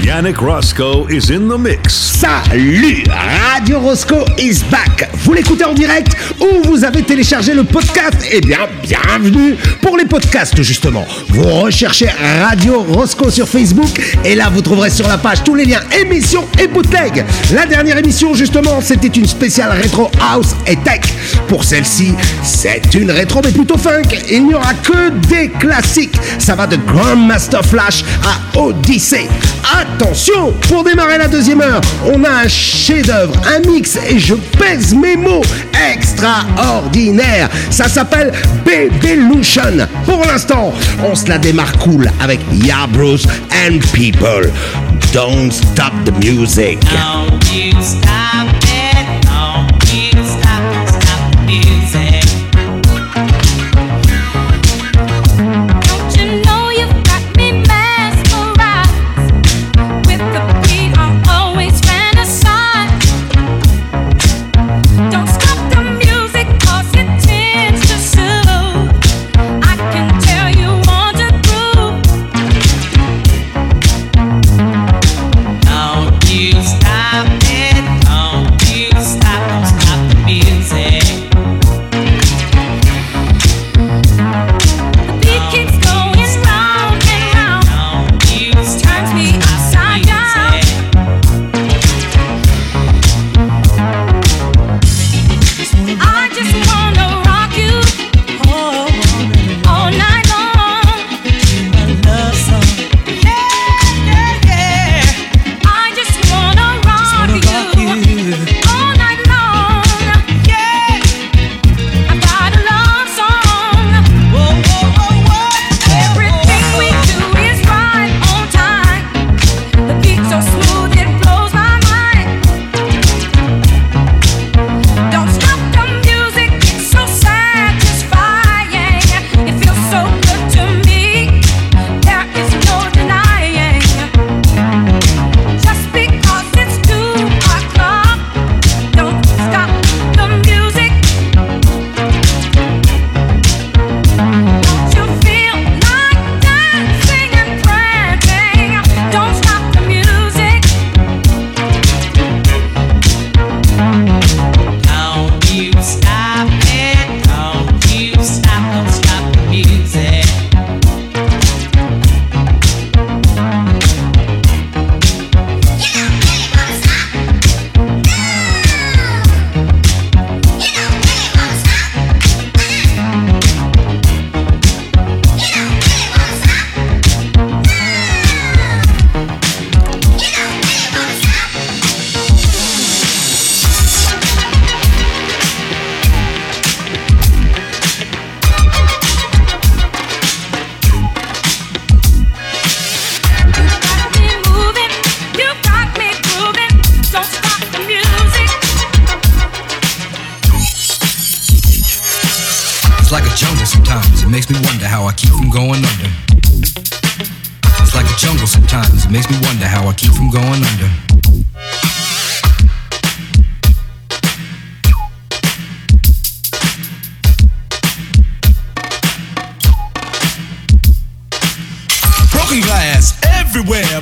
Yannick Roscoe is in the mix. Salut Radio Roscoe is back Vous l'écoutez en direct ou vous avez téléchargé le podcast? Eh bien, bienvenue pour les podcasts justement. Vous recherchez Radio Roscoe sur Facebook et là vous trouverez sur la page tous les liens émissions et bootleg. La dernière émission justement, c'était une spéciale rétro house et tech. Pour celle-ci, c'est une rétro mais plutôt funk. Il n'y aura que des classiques. Ça va de Grandmaster Flash à Odyssey. Attention, pour démarrer la deuxième heure, on a un chef-d'œuvre, un mix et je pèse mes mots extraordinaire. Ça s'appelle Babylution. Pour l'instant, on se la démarre cool avec Ya Bruce and People. Don't stop the music. Don't stop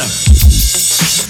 Yeah.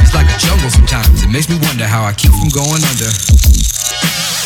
It's like a jungle sometimes. It makes me wonder how I keep from going under.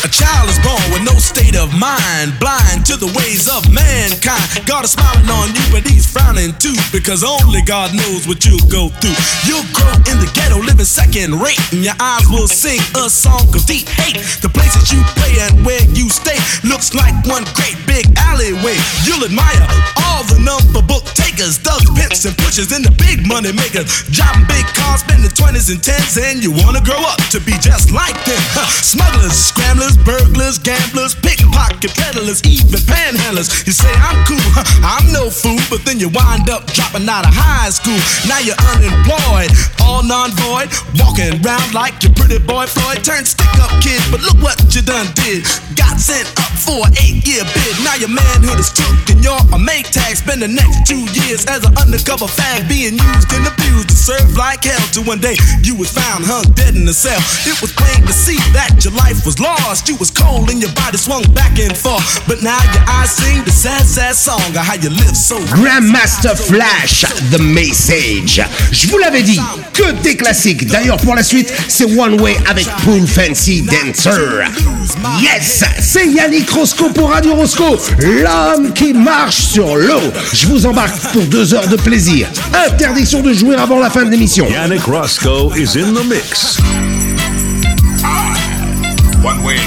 A child is born with no state of mind, blind to the ways of mankind. God is smiling on you, but he's frowning too, because only God knows what you'll go through. You'll grow in the ghetto, living second rate, and your eyes will sing a song of deep hate. The places you play and where you stay looks like one great big alleyway. You'll admire all the number book takers, thugs, pimps, and pushers, and the big money makers. Driving big cars, spending 20s and 10s, and you wanna grow up to be just like them. Smugglers, scramblers, burglars, gamblers, pickpocket peddlers, even panhandlers. You say I'm cool, I'm no fool, but then you wind up dropping out of high school. Now you're unemployed, all non-void, walking around like your pretty boy Floyd. Turned stick-up kid, but look what you done did. Got sent up for an eight-year bid. Now your manhood is took and you're a make tag. Spend the next two years as an undercover fag, being used and abused to serve like hell. Till one day you was found hung dead in a cell. It was plain to see that your life was lost. You was cold and your body swung back and forth. But now your eyes sing the sad, sad song of how you live so. Grandmaster Flash, The Message. Je vous l'avais dit, que des classiques. D'ailleurs, pour la suite, c'est One Way avec Pool Fancy Dancer. Yes, c'est Yannick Roscoe pour Radio Roscoe, l'homme qui marche sur l'eau. Je vous embarque pour deux heures de plaisir. Interdiction de jouer avant la fin de l'émission. Yannick Roscoe is in the mix. One way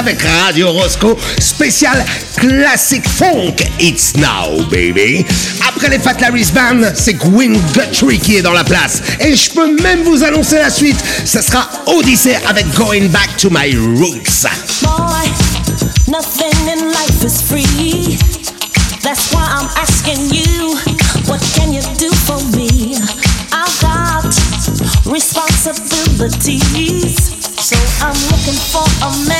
avec Radio Roscoe, spécial classique funk. It's now, baby. Après les Fat Larry's Band, c'est Queen Guthrie qui est dans la place. Et je peux même vous annoncer la suite. Ce sera Odyssey avec Going Back to My Roots. Boy, nothing in life is free. That's why I'm asking you, what can you do for me? I've got responsibilities, so I'm looking for a man.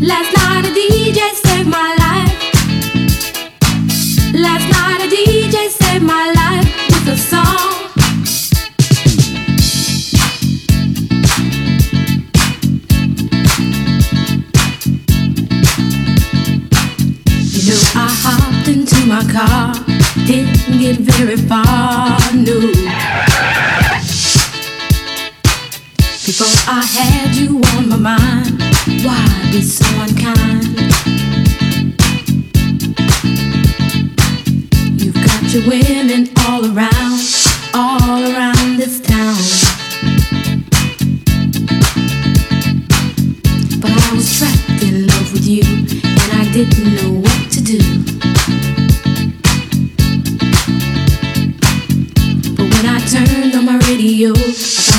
Last night a DJ saved my life. Last night a DJ saved my life with a song. You know I hopped into my car, didn't get very far, no. Before I had you on my mind, why be so unkind? You've got your women all around, all around this town. But I was trapped in love with you, and I didn't know what to do. But when I turned on my radio,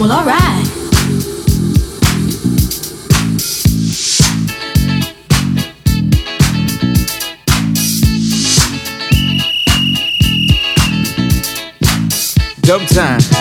Well, alright. Dub time.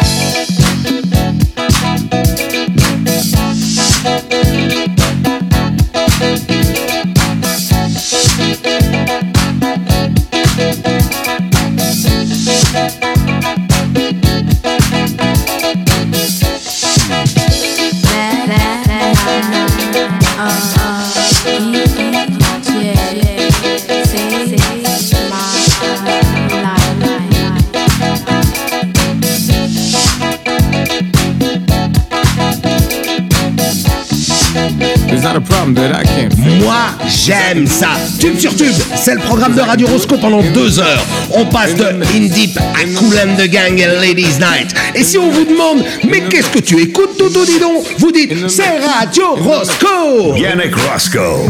Moi, j'aime ça. Tube sur tube, c'est le programme de Radio Roscoe pendant deux heures. On passe de In Deep à Cool and the Gang et Ladies Night. Et si on vous demande, mais qu'est-ce que tu écoutes, Toto, dis donc? Vous dites, c'est Radio Roscoe. Yannick Roscoe.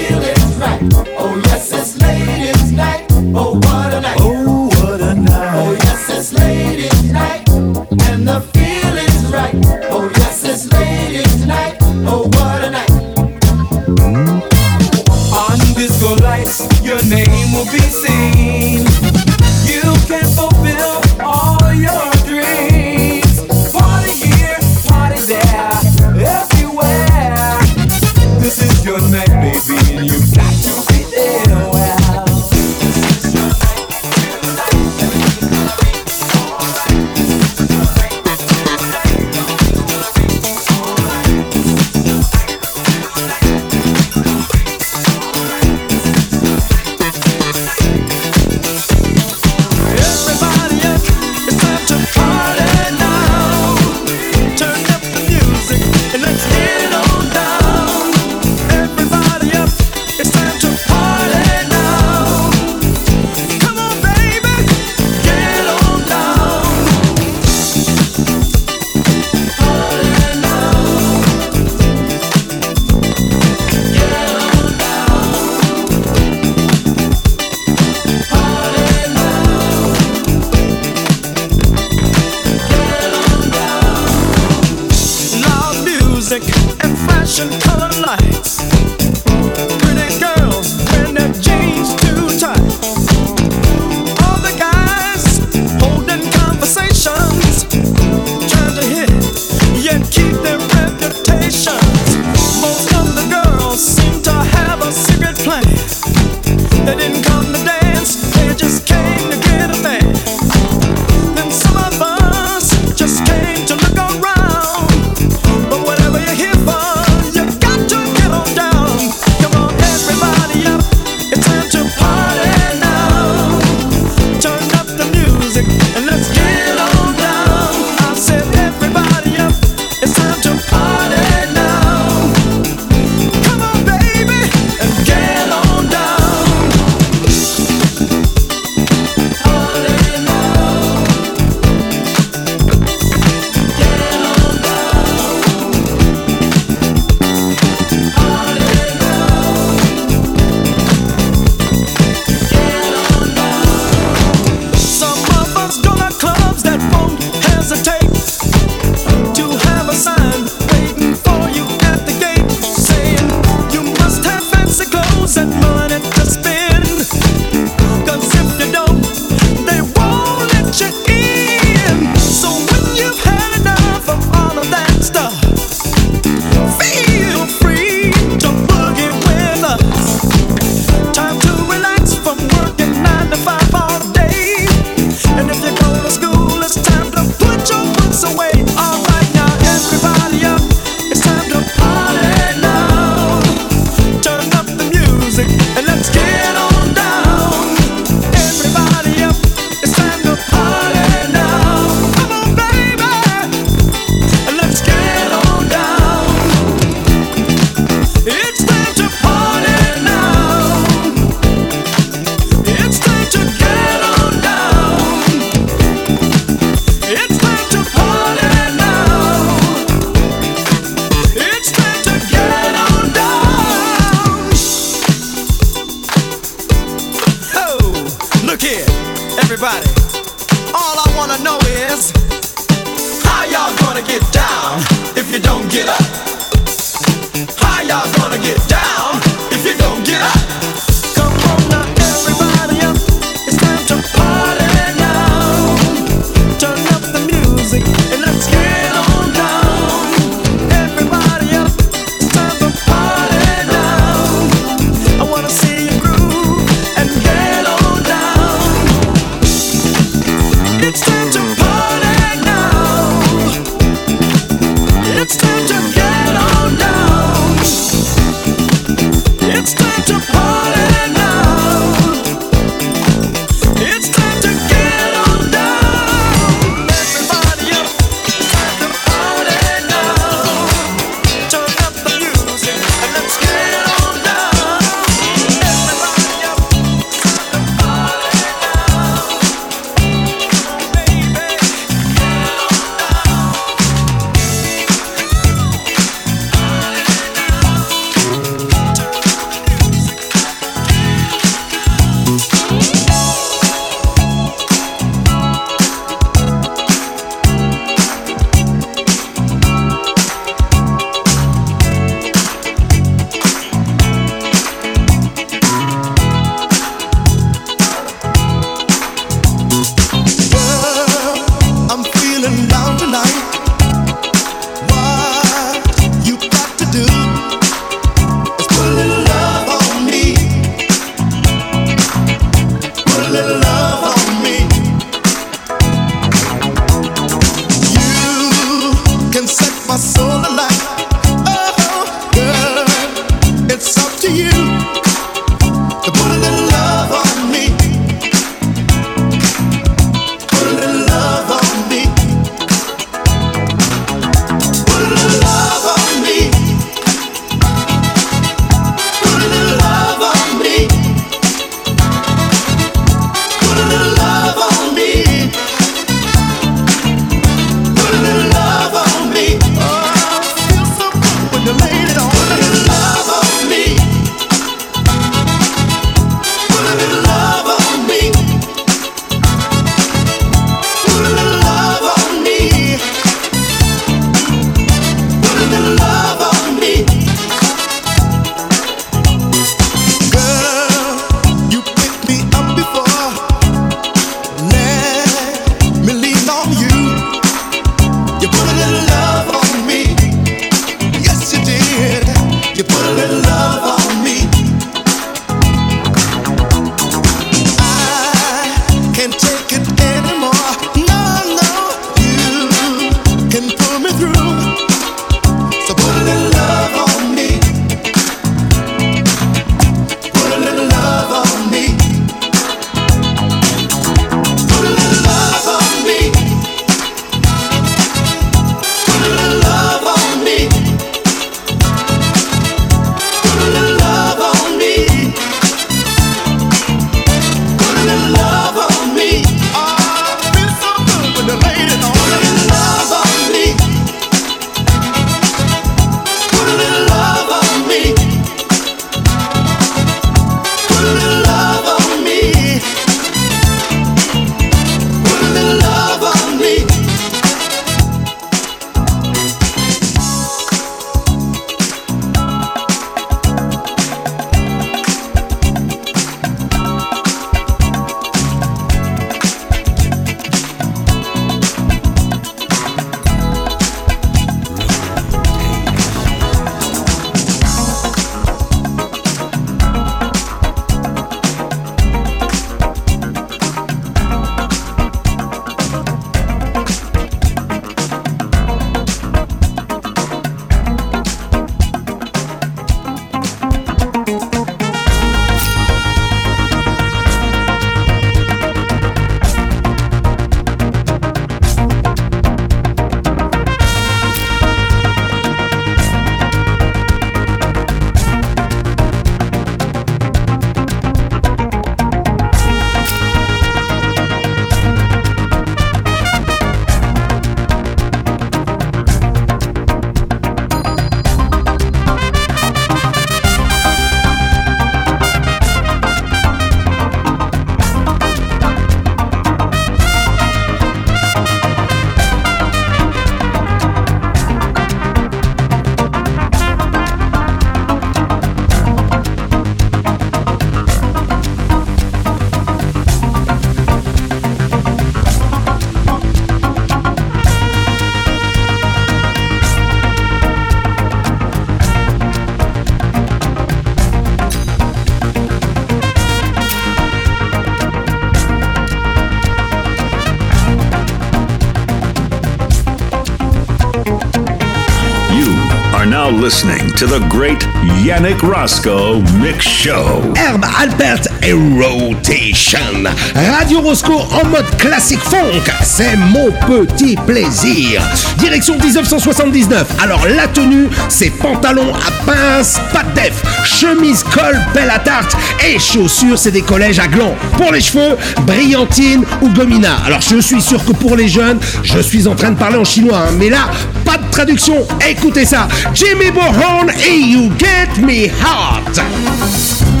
Listening to the great Yannick Roscoe Mix Show. Herb Alpert et Rotation. Radio Roscoe en mode classique funk, c'est mon petit plaisir. Direction 1979. Alors la tenue, c'est pantalon à pince, pas de chemise col, belle à tarte et chaussures, c'est des collèges à gland. Pour les cheveux, brillantine ou gomina. Alors je suis sûr que pour les jeunes, je suis en train de parler en chinois, hein, mais là, pas de traduction. Écoutez ça. Jimmy Bohorn et You Get Me Hot.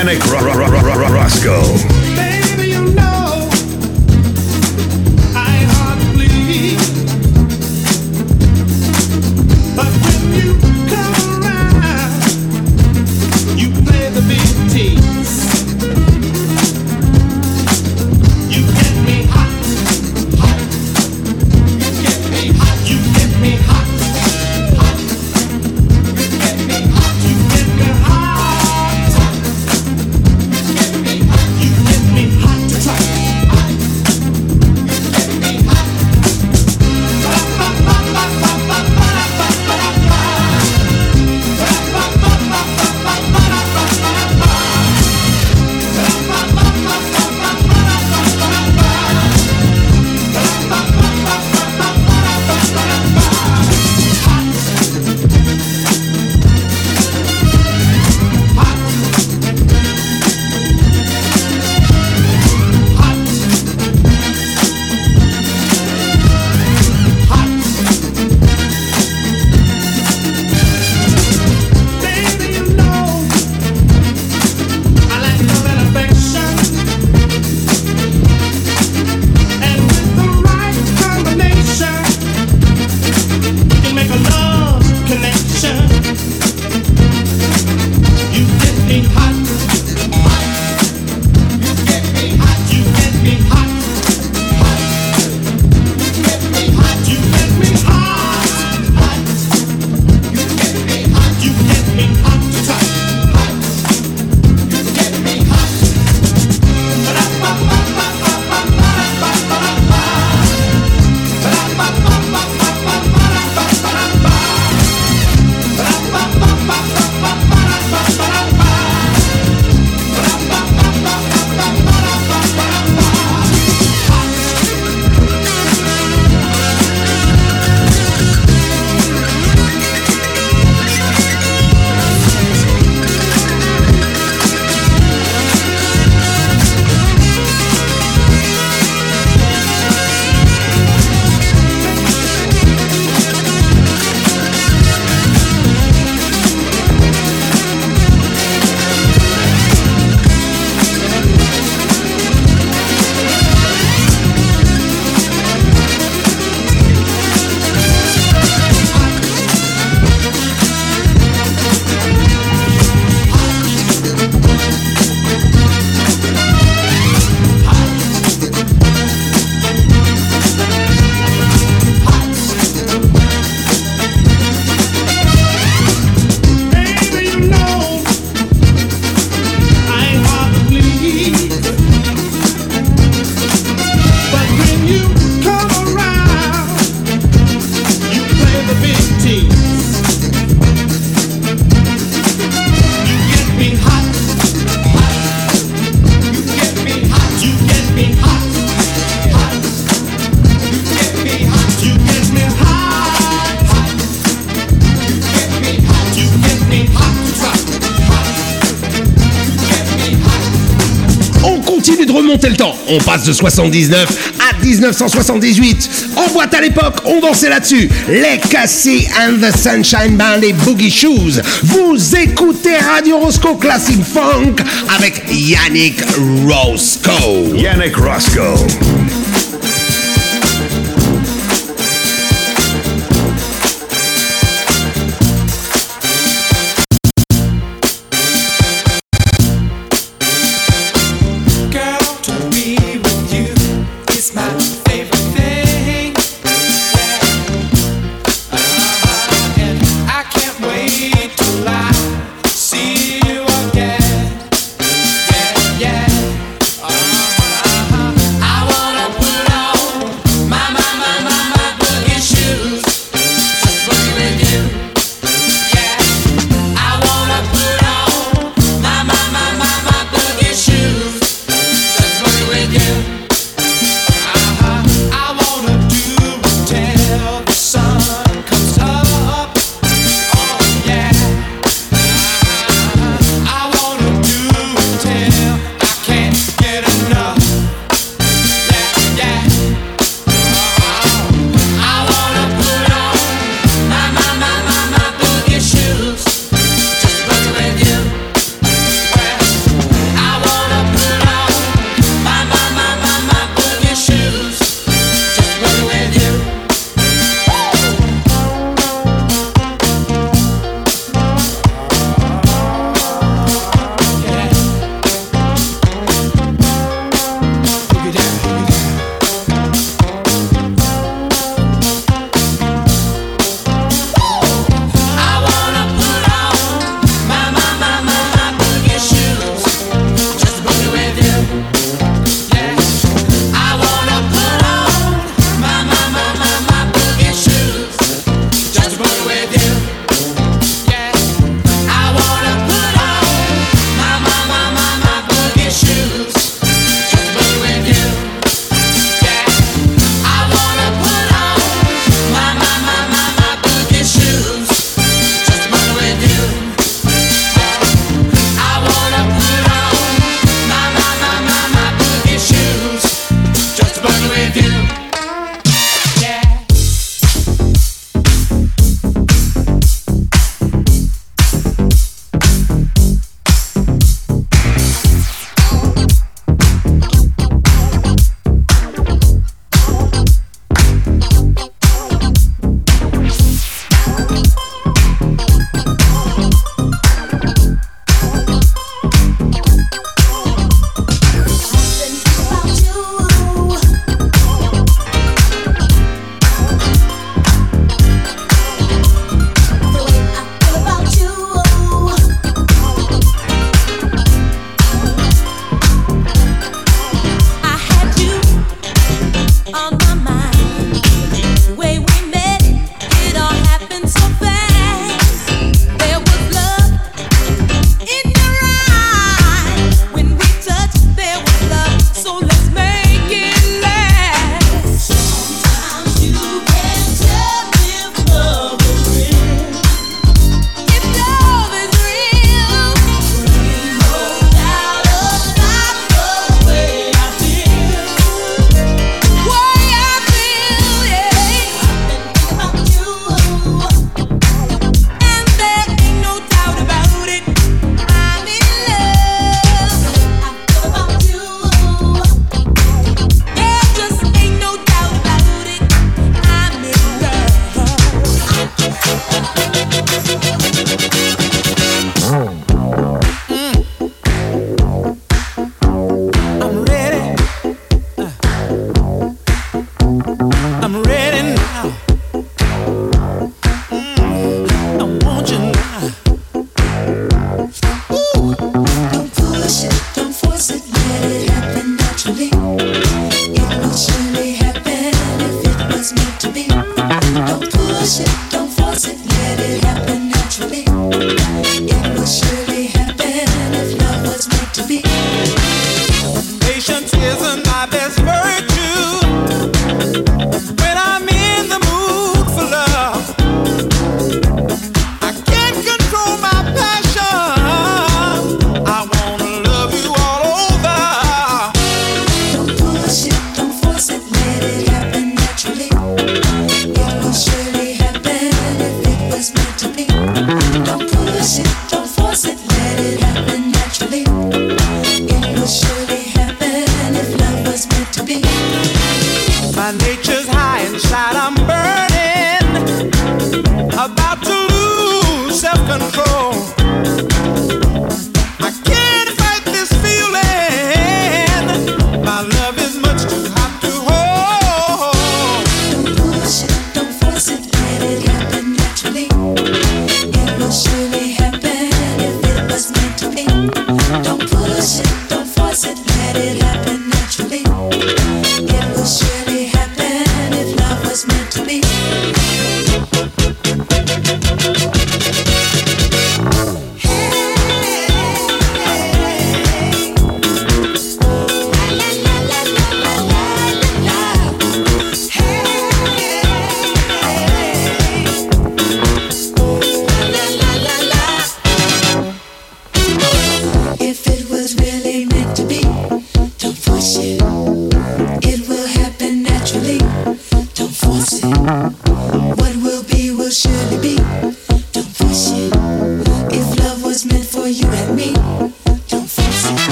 Ro- Rosco. On passe de 79 à 1978. En boîte à l'époque, on dansait là-dessus. Les Cassie and the Sunshine Band et Boogie Shoes. Vous écoutez Radio Roscoe Classic Funk avec Yannick Roscoe. Yannick Roscoe.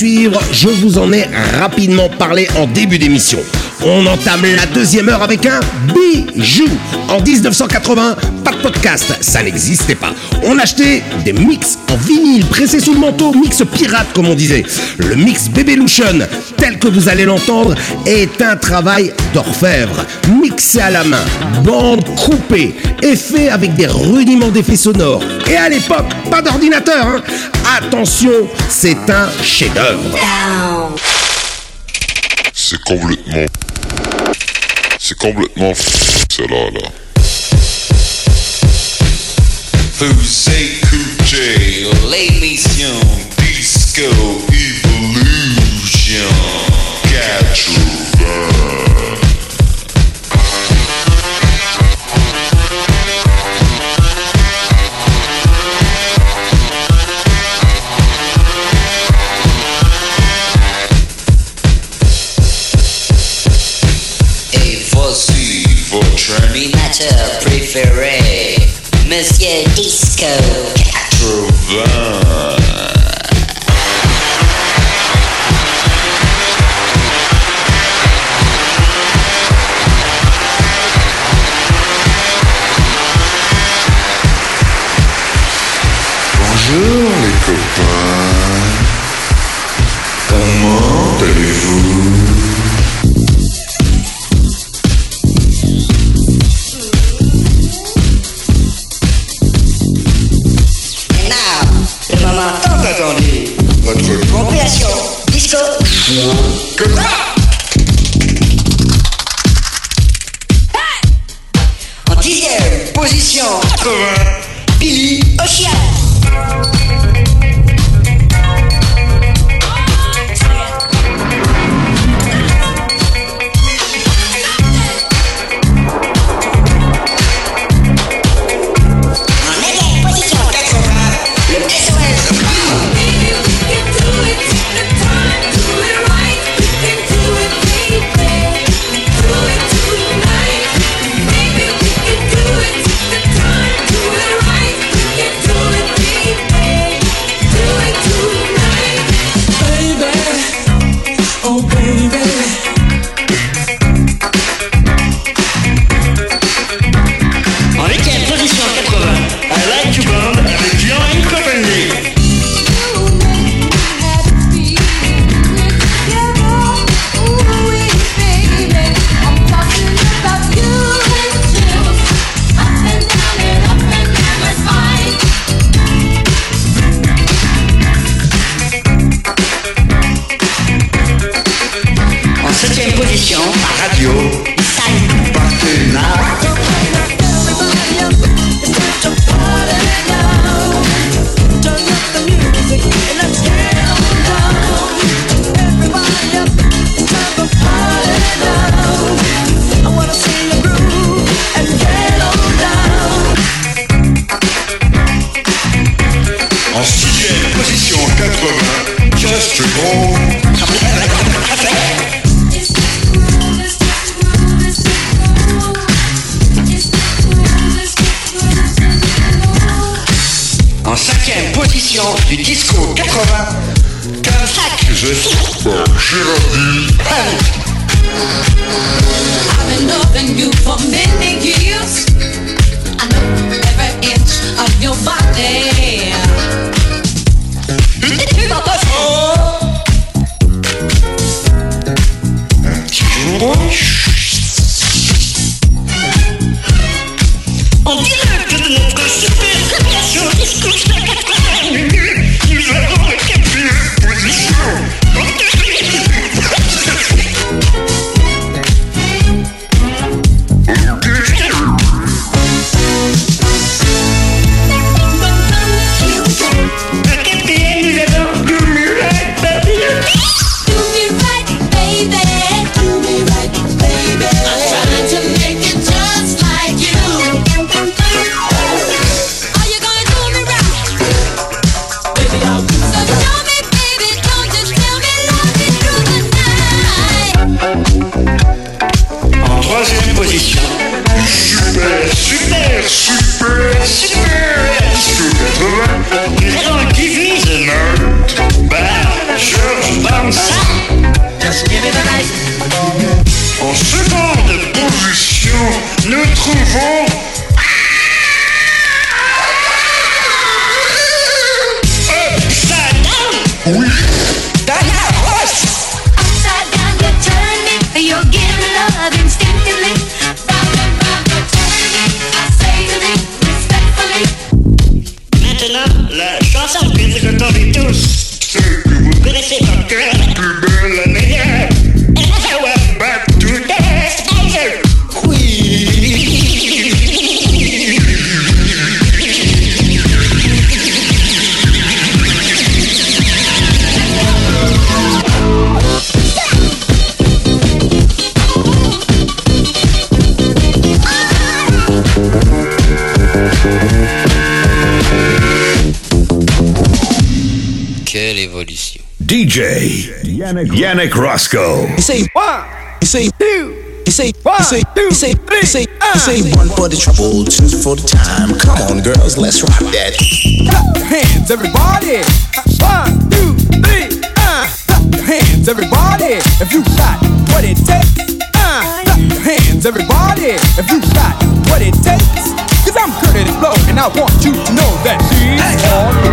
je vous en ai rapidement parlé en début d'émission. On entame la deuxième heure avec un bijou. En 1980, pas de podcast, ça n'existait pas. On achetait des mix en vinyle, pressés sous le manteau, mix pirate comme on disait. Le mix Babylution, tel que vous allez l'entendre, est un travail d'orfèvre. Mixé à la main, bande coupée, effet avec des rudiments d'effets sonores. Et à l'époque, pas d'ordinateur, hein. Attention, c'est un chef-d'œuvre. C'est complètement. C'est complètement f... cela là. Fusée Couché, l'émission disco. DJ Yannick, Yannick Rosco. You say one, you say two, you say one, you say two, you say three, you say you say one for the trouble, two for the time. Come on, girls, let's rock that. Clap your hands, everybody. One, two, three, uh. Clap your hands, everybody. If you got what it takes, uh. Clap your hands, everybody. If you got what it takes. Cause I'm Kurtis Blow, and I want you to know that these are the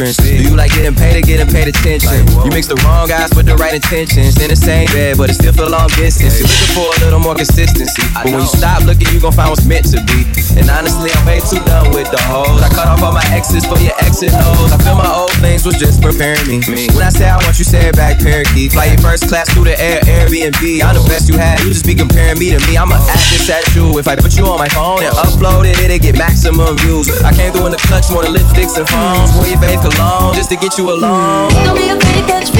entrance. Do you like getting paid or getting paid attention? You mix the wrong guys with the right intentions. In the same bed, but it still feel long distance. You're looking for a little more consistency. But when you stop looking, you gon' find what's meant to be. And honestly, I'm way too done with the hoes. I cut off all my exes for your exit hoes. I feel my old things was just preparing me. When I say I want you, say it back, parakeet. Fly your first class through the air, Airbnb. I'm the best you had. You just be comparing me to me. I'm a active at you. If I put you on my phone and upload it, it'll get maximum views. I came through in the clutch more than lipsticks and phones. before your faith cologne, just to get you alone. Don't be afraid to catch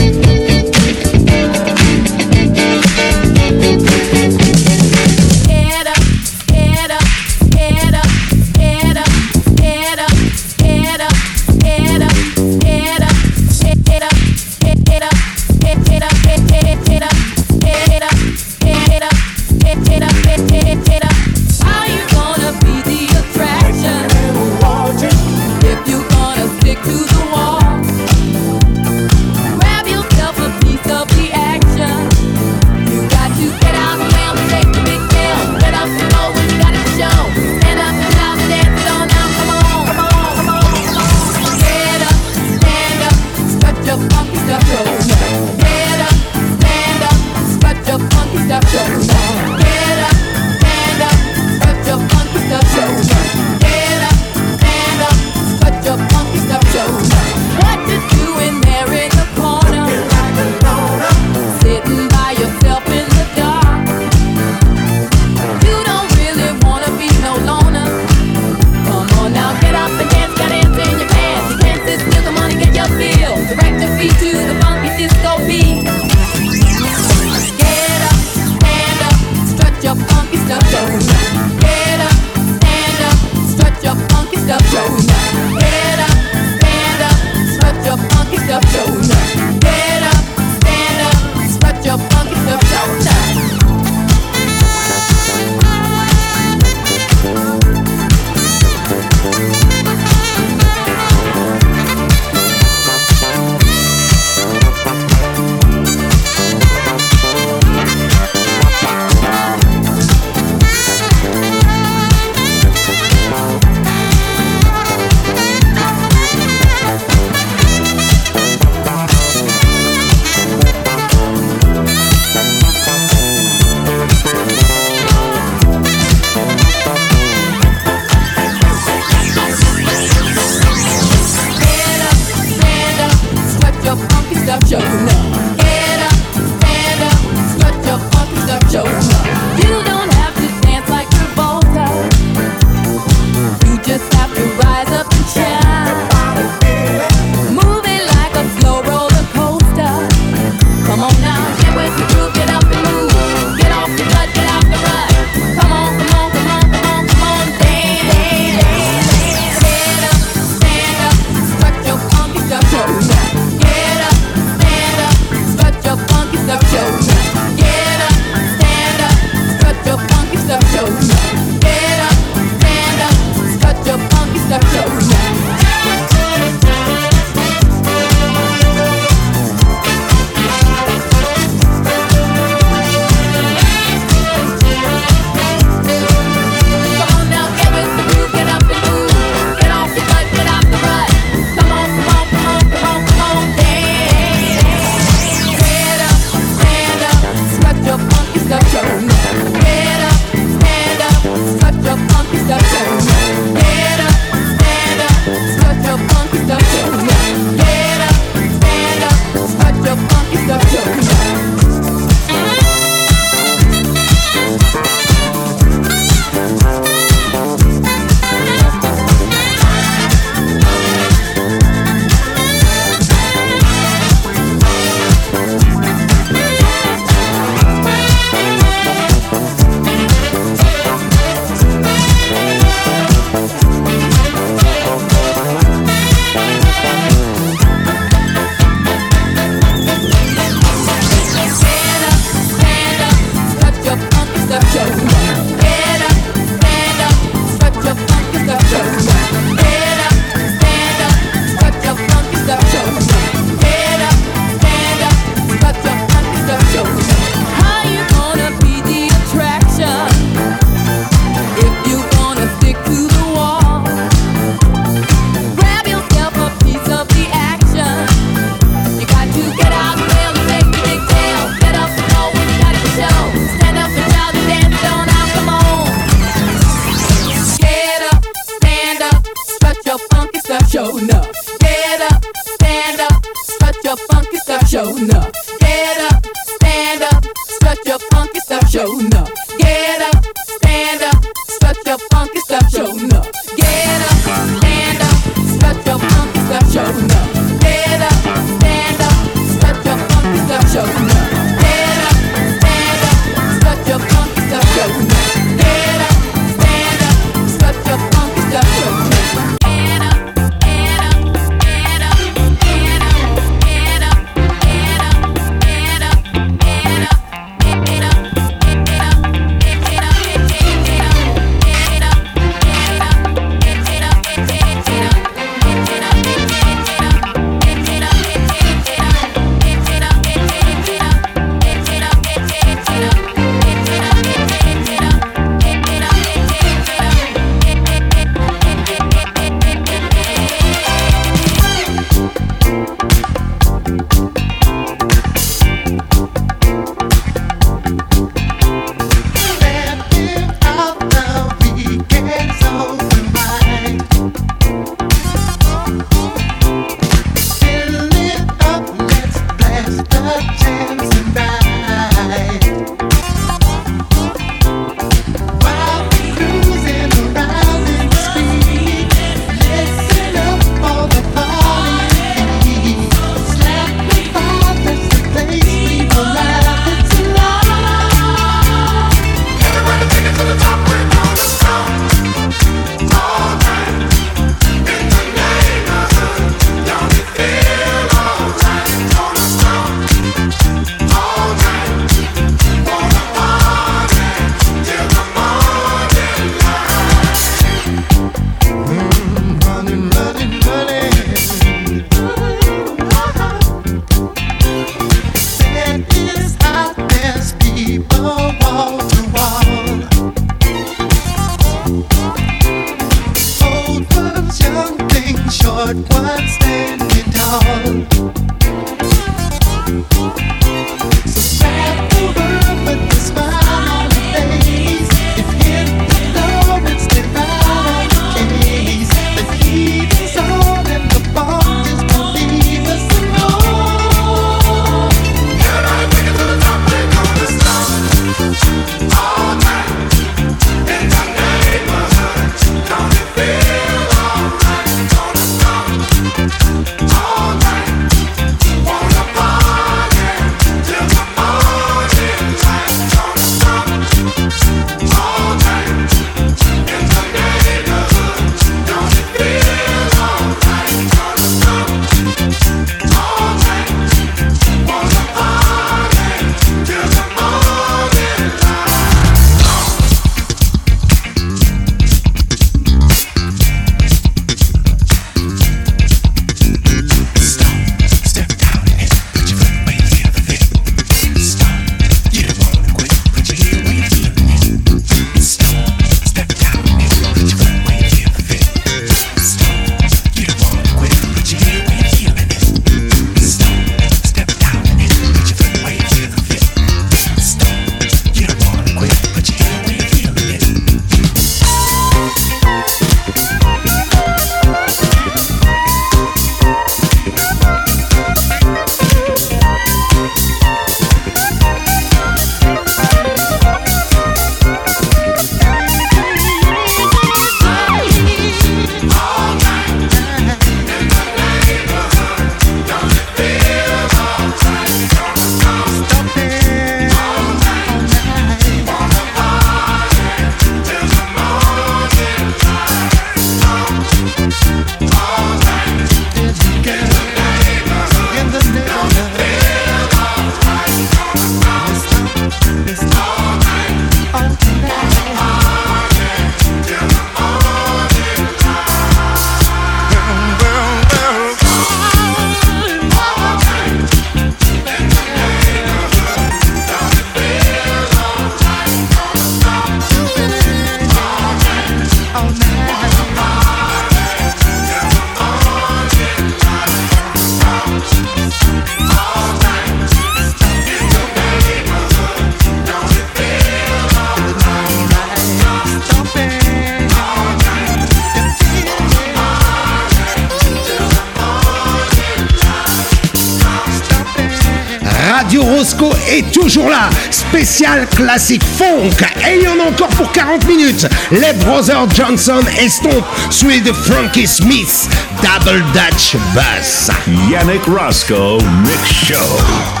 spécial classique funk. Et il y en a encore pour 40 minutes. Les Brothers Johnson estompent celui de Frankie Smith. Double Dutch Bass. Yannick Roscoe Mix Show.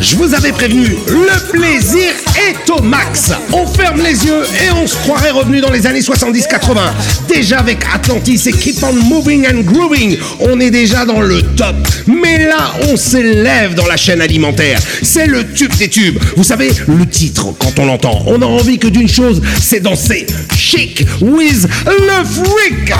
Je vous avais prévenu, le plaisir est au max. On ferme les yeux et on se croirait revenu dans les années 70-80. Déjà avec Atlantis et Keep on Moving and Grooving, on est déjà dans le top. Mais là, on s'élève dans la chaîne alimentaire. C'est le tube des tubes. Vous savez, le titre, quand on l'entend, on a envie que d'une chose, c'est danser. Chic with le freak.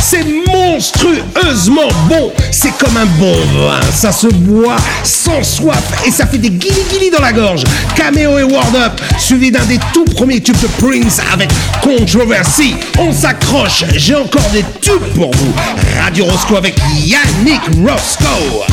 C'est monstrueusement bon. C'est comme un bon vin. Ça se boit sans soif et ça fait des guilis-guilis dans la gorge. Cameo et Ward Up, suivi d'un des tout premiers tubes de Prince avec Controversy. On s'accroche. J'ai encore des tubes pour vous. Radio Roscoe avec Yannick Roscoe.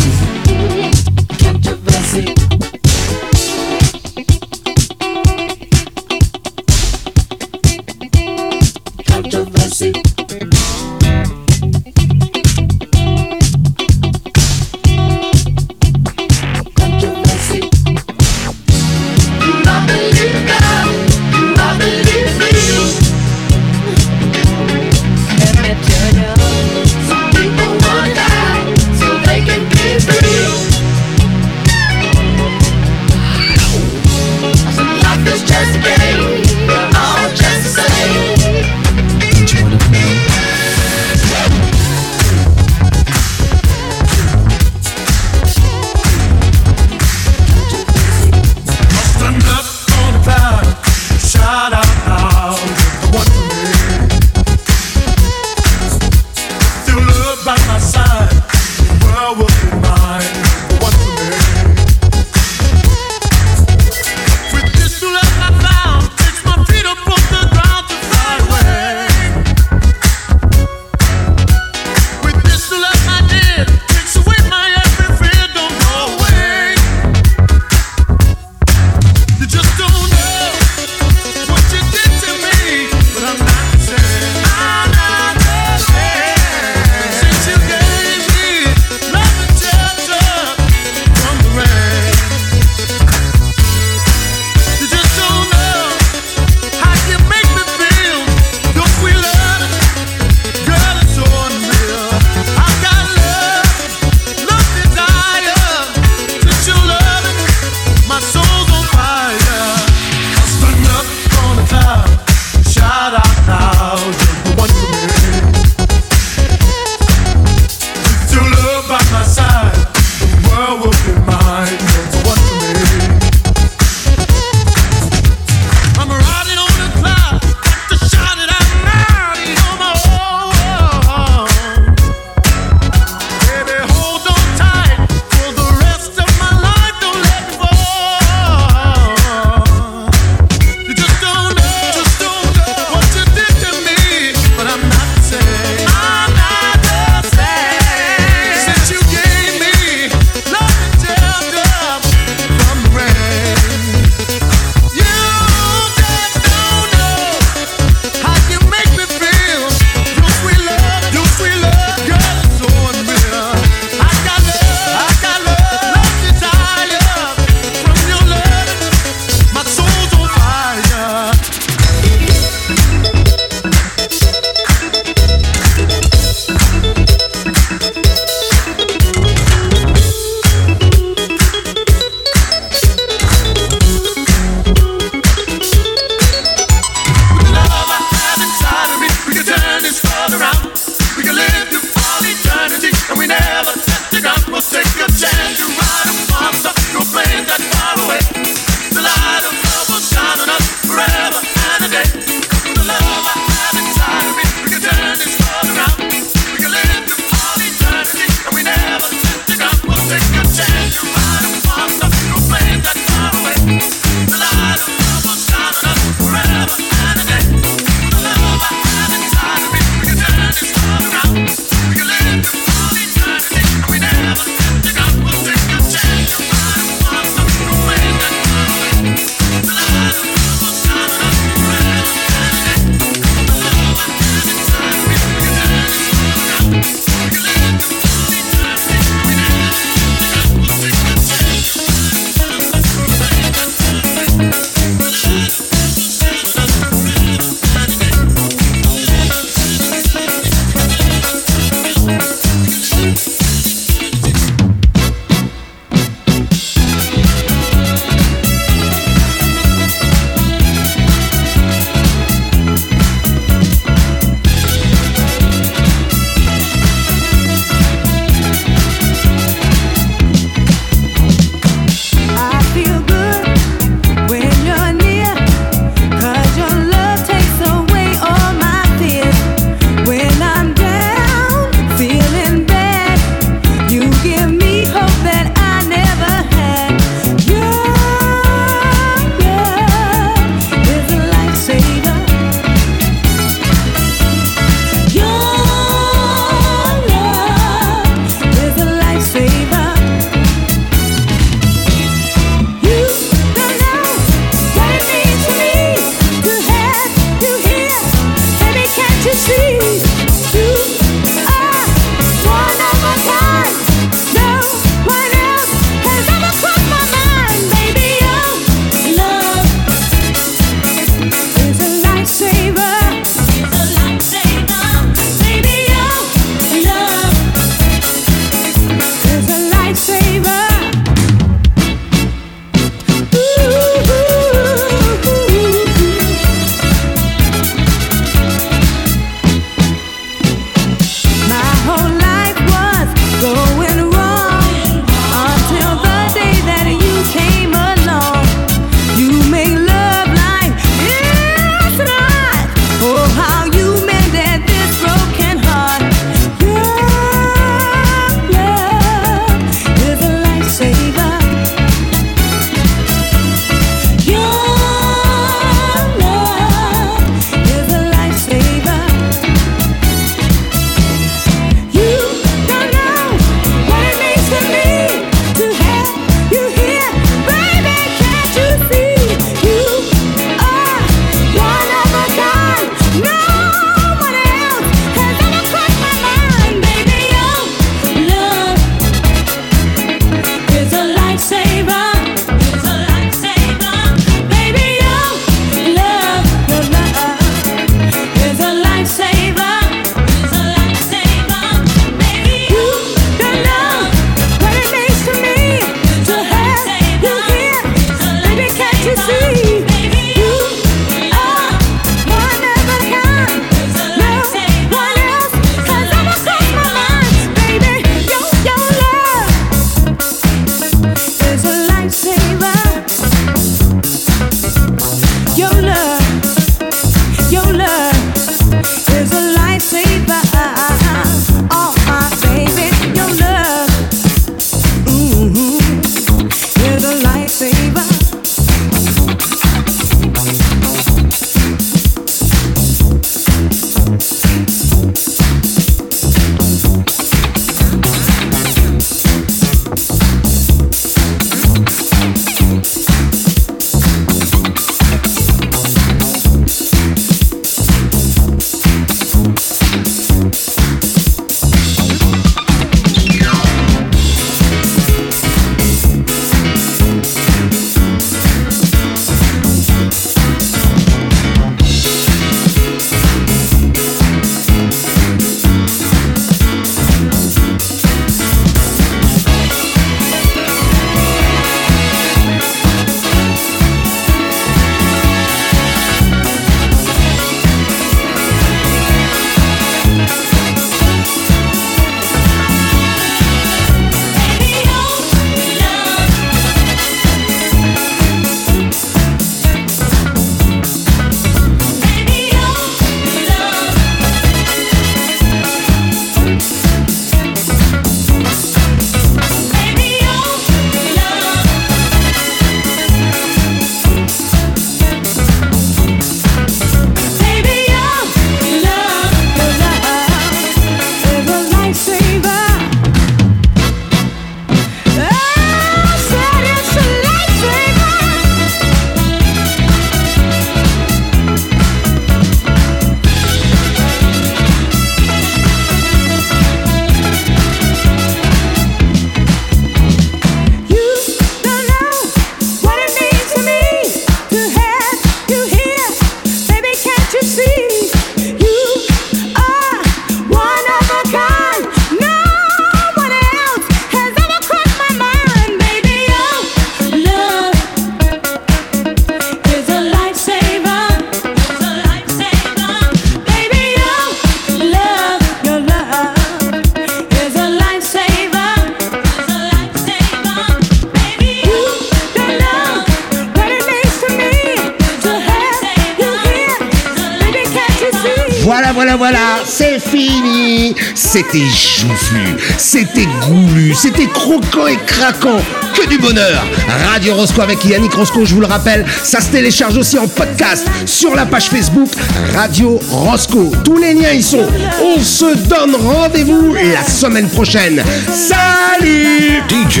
Que du bonheur. Radio Roscoe avec Yannick Roscoe, je vous le rappelle, ça se télécharge aussi en podcast sur la page Facebook Radio Roscoe. Tous les liens y sont. On se donne rendez-vous la semaine prochaine. Salut DJ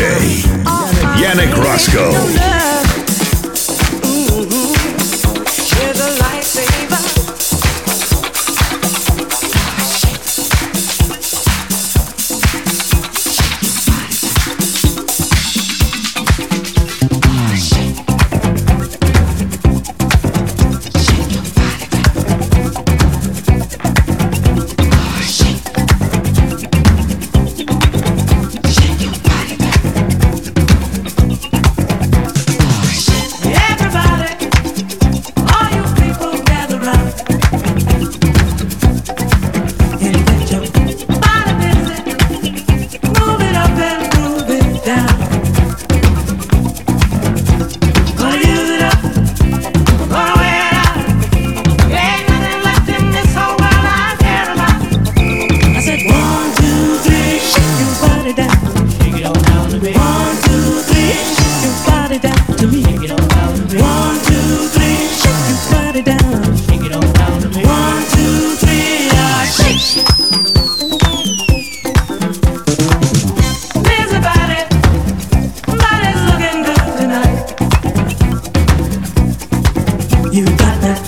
Yannick Roscoe. You got that